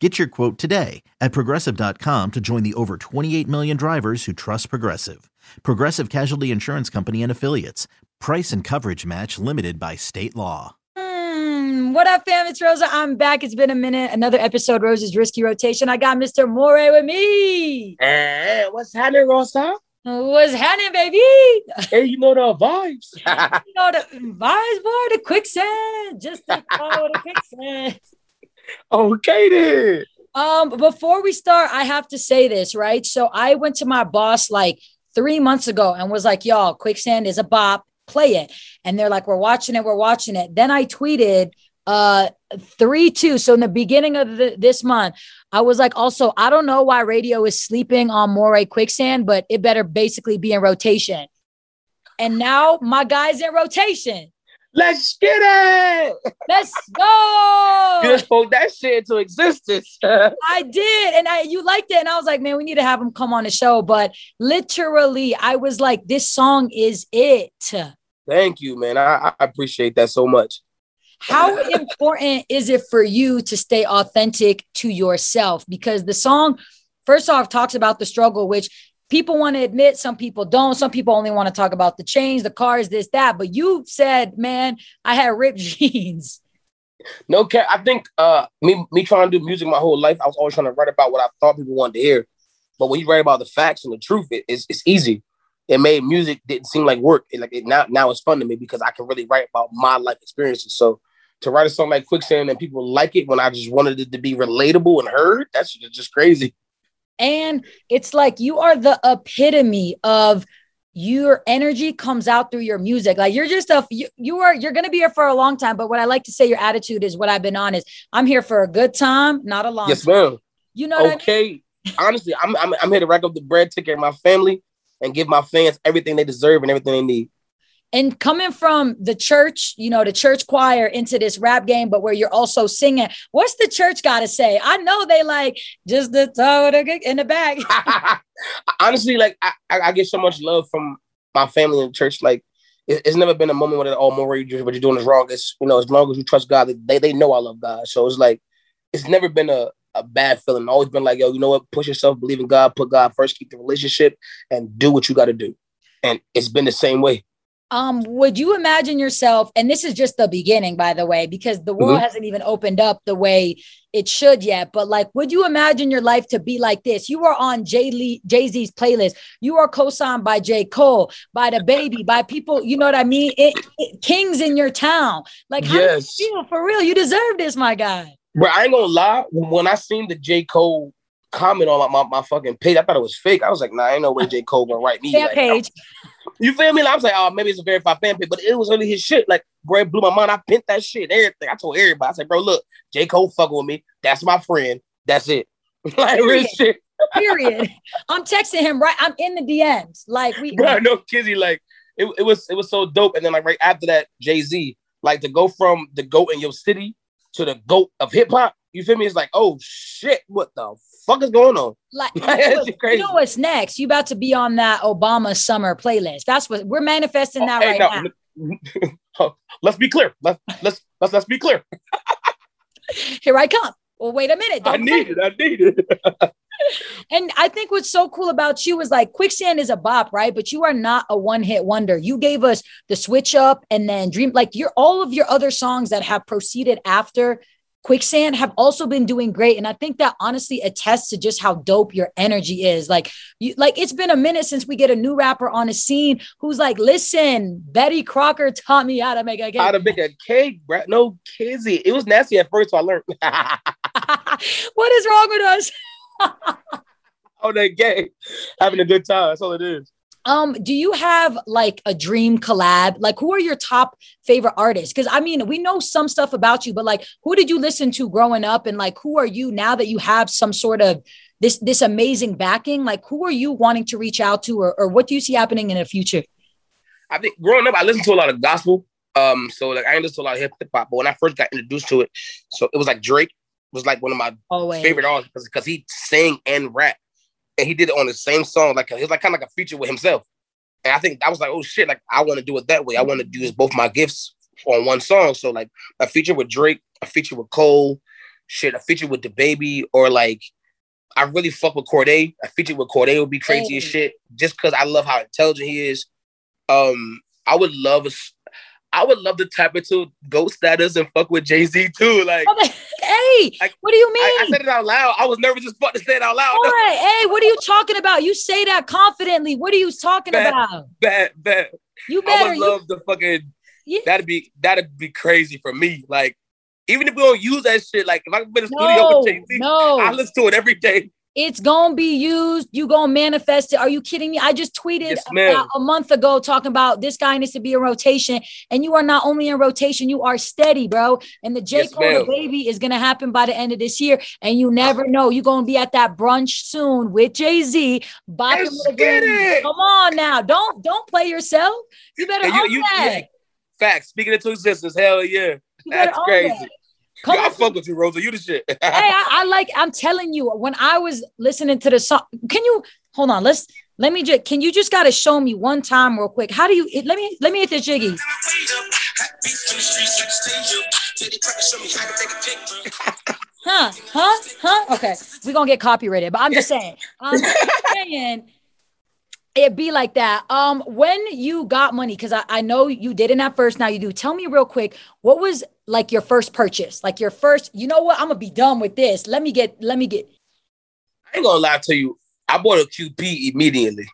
Get your quote today at progressive.com to join the over 28 million drivers who trust Progressive. Progressive Casualty Insurance Company and Affiliates. Price and coverage match limited by state law. Mm, what up, fam? It's Rosa. I'm back. It's been a minute. Another episode, Rosa's Risky Rotation. I got Mr. Morray with me. Hey, what's happening, Rosa? What's happening, baby? Hey, you know the vibes. you know the vibes, boy, the quicksand. Just the follow the quicksand. Okay, then. Um, before we start, I have to say this, right? So I went to my boss like three months ago and was like, y'all, quicksand is a bop, play it. And they're like, we're watching it, we're watching it. Then I tweeted uh three two so in the beginning of the, this month i was like also i don't know why radio is sleeping on Morray quicksand but it better basically be in rotation and now my guy's in rotation Let's get it. let's go You just spoke that shit into existence. I did, and I you liked it, and I was like, man, we need to have him come on the show. But literally, I was like, this song is it. Thank you, man. I, I appreciate that so much. How important is it for you to stay authentic to yourself? Because the song, first off, talks about the struggle, which people want to admit, some people don't. Some people only want to talk about the chains, the cars, this, that. But you said, man, I had ripped jeans. No care. I think uh me me trying to do music my whole life, I was always trying to write about what I thought people wanted to hear. But when you write about the facts and the truth, it, it's it's easy. It made music didn't seem like work. It, like it now now it's fun to me because I can really write about my life experiences. So to write a song like Quicksand and people like it when I just wanted it to be relatable and heard, that's just crazy. And it's like you are the epitome of your energy comes out through your music. Like you're just a you, you are you're gonna be here for a long time. But what I like to say, your attitude is what I've been on is I'm here for a good time, not a long Yes, time. ma'am. You know what I mean? okay. Honestly, I'm, I'm I'm here to rack up the bread, take care of my family, and give my fans everything they deserve and everything they need. And coming from the church, you know, the church choir into this rap game, but where you're also singing, what's the church got to say? I know they like just the toe in the back. Honestly, like I, I, get so much love from my family in church. Like it, it's never been a moment where they're oh, more you what you're doing is wrong. It's you know, as long as you trust God, they they know I love God. So it's like it's never been a a bad feeling. Always been like, yo, you know what? Push yourself, believe in God, put God first, keep the relationship, and do what you got to do. And it's been the same way. Um, would you imagine yourself, and this is just the beginning, by the way, because the world Mhm. hasn't even opened up the way it should yet. But like, would you imagine your life to be like this? You are on Jay Lee, Jay Z's playlist. You are co-signed by J. Cole, by DaBaby, by people. You know what I mean? It, it- kings in your town. Like, how Yes. do you feel for real? You deserve this, my guy. But I ain't gonna lie. When I seen the J. Cole comment on my, my, my fucking page, I thought it was fake. I was like, nah, ain't no way J. Cole gonna write me. Fan Like, page. You feel me? Like, I was like, oh, maybe it's a verified fan page, but it was really his shit. Like, bro, it blew my mind. I pinned that shit, everything. I told everybody. I said, bro, look, J. Cole fucking with me. That's my friend. That's it. like, real Period. shit. Period. I'm texting him right. I'm in the DMs. Like we. Bro, no kizzy. Like, it, it was it was so dope. And then, like, right after that, Jay Z, like, to go from the GOAT in your city to the GOAT of hip hop, you feel me? It's like, oh shit, what the fuck is going on? Like, you know, you know what's next? You about to be on that Obama summer playlist. That's what we're manifesting that oh, Hey, right no, now. let's be clear. Let's let's let's let's be clear. Here I come. Well, wait a minute. I Don't need it. I need it. And I think what's so cool about you is like Quicksand is a bop, right? But you are not a one hit wonder. You gave us the switch up and then Dream, like your all of your other songs that have proceeded after Quicksand have also been doing great. And I think that honestly attests to just how dope your energy is. Like, you like it's been a minute since we get a new rapper on a scene who's like, listen, Betty Crocker taught me how to make a cake. How to make a cake, bro. No kizzy. It was nasty at first, so I learned. what is wrong with us? oh, that gay. Having a good time. That's all it is. Um, do you have like a dream collab? Like, who are your top favorite artists? Because I mean, we know some stuff about you, but like, who did you listen to growing up, and like, who are you now that you have some sort of this this amazing backing? Like, who are you wanting to reach out to, or, or what do you see happening in the future? I think growing up, I listened to a lot of gospel. Um, so like I listened to a lot of hip hop, but when I first got introduced to it, so it was like Drake was like one of my Always. favorite artists because he sang and rap, and he did it on the same song. Like it was like kind of like a feature with himself. And I think I was like, oh shit, like I want to do it that way. I want to use both my gifts on one song. So like a feature with Drake, a feature with Cole, shit, a feature with DaBaby, or like I really fuck with Cordae. A feature with Cordae would be crazy as shit. Just because I love how intelligent he is. Um, I would love a I would love to tap into ghost status and fuck with Jay Z too. Like hey, I- what do you mean? I, I said it out loud. I was nervous as fuck to say it out loud. Boy, hey, what are you talking about? You say that confidently. What are you talking Bad. about? Bad, bad. You better. I would You, love the fucking. Yeah. That'd be that'd be crazy for me. Like even if we don't use that shit, like if I can be in the studio no, with Jay Z, no. I listen to it every day. It's gonna be used. You gonna manifest it. Are you kidding me? I just tweeted Yes, about a month ago talking about this guy needs to be in rotation, and you are not only in rotation, you are steady, bro. And the J Yes, Cole DaBaby is gonna happen by the end of this year, and you never know. You're gonna be at that brunch soon with Jay Z. Get it. Come on now, don't don't play yourself. You better And you- own you- that. yeah. Facts. Speaking into existence. Hell yeah. You That's crazy. that. Come Yo, I on. fuck with you, Rosa. You the shit. hey, I, I like. I'm telling you, when I was listening to the song, can you hold on? Let's let me just. Can you just gotta show me one time real quick? How do you? Let me let me hit the jiggy. Huh? Huh? Huh? Okay, we're gonna get copyrighted, but I'm just saying. I'm just saying. It be like that. Um, when you got money, because I, I know you didn't at first, now you do. Tell me real quick, what was like your first purchase? Like your first, you know what? I'm gonna be done with this. Let me get, let me get. I ain't gonna lie to you. I bought a QP immediately.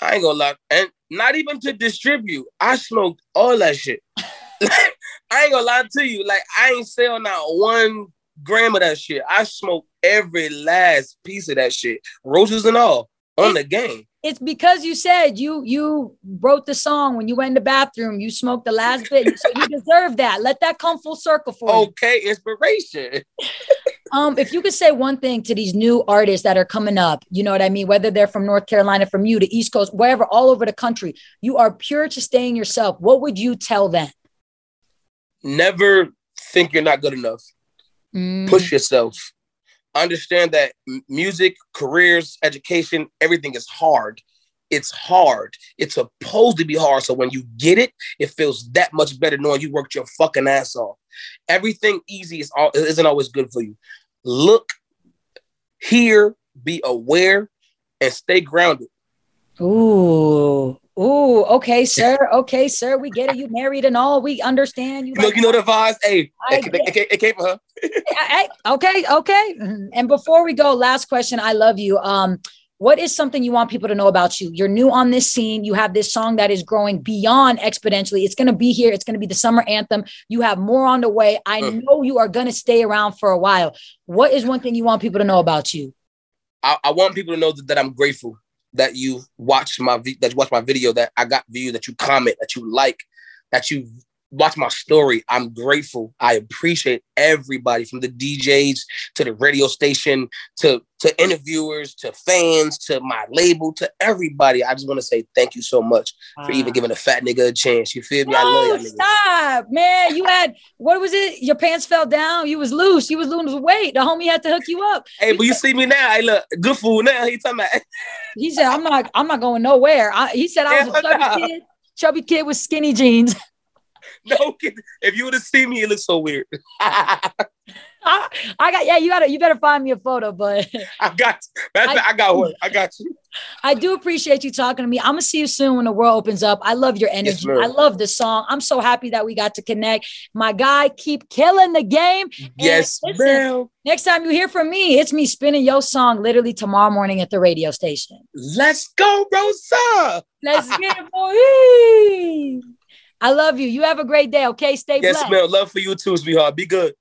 I ain't gonna lie. And not even to distribute. I smoked all that shit. I ain't gonna lie to you. Like, I ain't sell not one gram of that shit. I smoked every last piece of that shit. Roses and all on the game. It's because you said you you wrote the song when you went in the bathroom. You smoked the last bit, so you deserve that. Let that come full circle for you. Okay, inspiration. Um, if you could say one thing to these new artists that are coming up, you know what I mean? Whether they're from North Carolina, from you to East Coast, wherever, all over the country, you are pure to staying yourself. What would you tell them? Never think you're not good enough. Mm, push yourself understand that music careers education everything is hard. It's hard. It's supposed to be hard. So when you get it it feels that much better knowing you worked your fucking ass off. Everything easy is all isn't always good for you. Look hear be aware and stay grounded. Ooh, ooh, okay, sir. Okay, sir. We get it. You married and all. We understand. You you know, like- you know the vibes hey it, it, it, it came from her I- I- okay, okay. And before we go, last question. I love you. Um, what is something you want people to know about you? You're new on this scene. You have this song that is growing beyond exponentially. It's going to be here. It's going to be the summer anthem. You have more on the way. I Mm. know you are going to stay around for a while. What is one thing you want people to know about you? I, I want people to know that, that I'm grateful that you watched my vi- that you watched my video, that I got view, that you comment, that you like, that you watch my story. I'm grateful. I appreciate everybody from the DJs to the radio station to to interviewers to fans to my label to everybody. I just want to say thank you so much for even giving a fat nigga a chance. You feel me? I love No, stop, man. You had what was it? Your pants fell down. You was loose. You was losing weight. The homie had to hook you up. Hey, but you see me now. Hey, look, good food now. He talking about He said, "I'm not. I'm not going nowhere." I, he said, "I was a chubby no. kid, chubby kid with skinny jeans." no kid. If you would have seen me, it looks so weird. I, I got yeah. You gotta you better find me a photo, but I got that's I, I got one. I got you. I do appreciate you talking to me. I'm gonna see you soon when the world opens up. I love your energy. Yes, I love the song. I'm so happy that we got to connect. My guy, keep killing the game. And yes, listen, ma'am. Next time you hear from me, it's me spinning your song literally tomorrow morning at the radio station. Let's go, Rosa. Let's get it, boy. I love you. You have a great day. Okay, stay yes, blessed. Yes, man. Love for you too, sweetheart. Be good.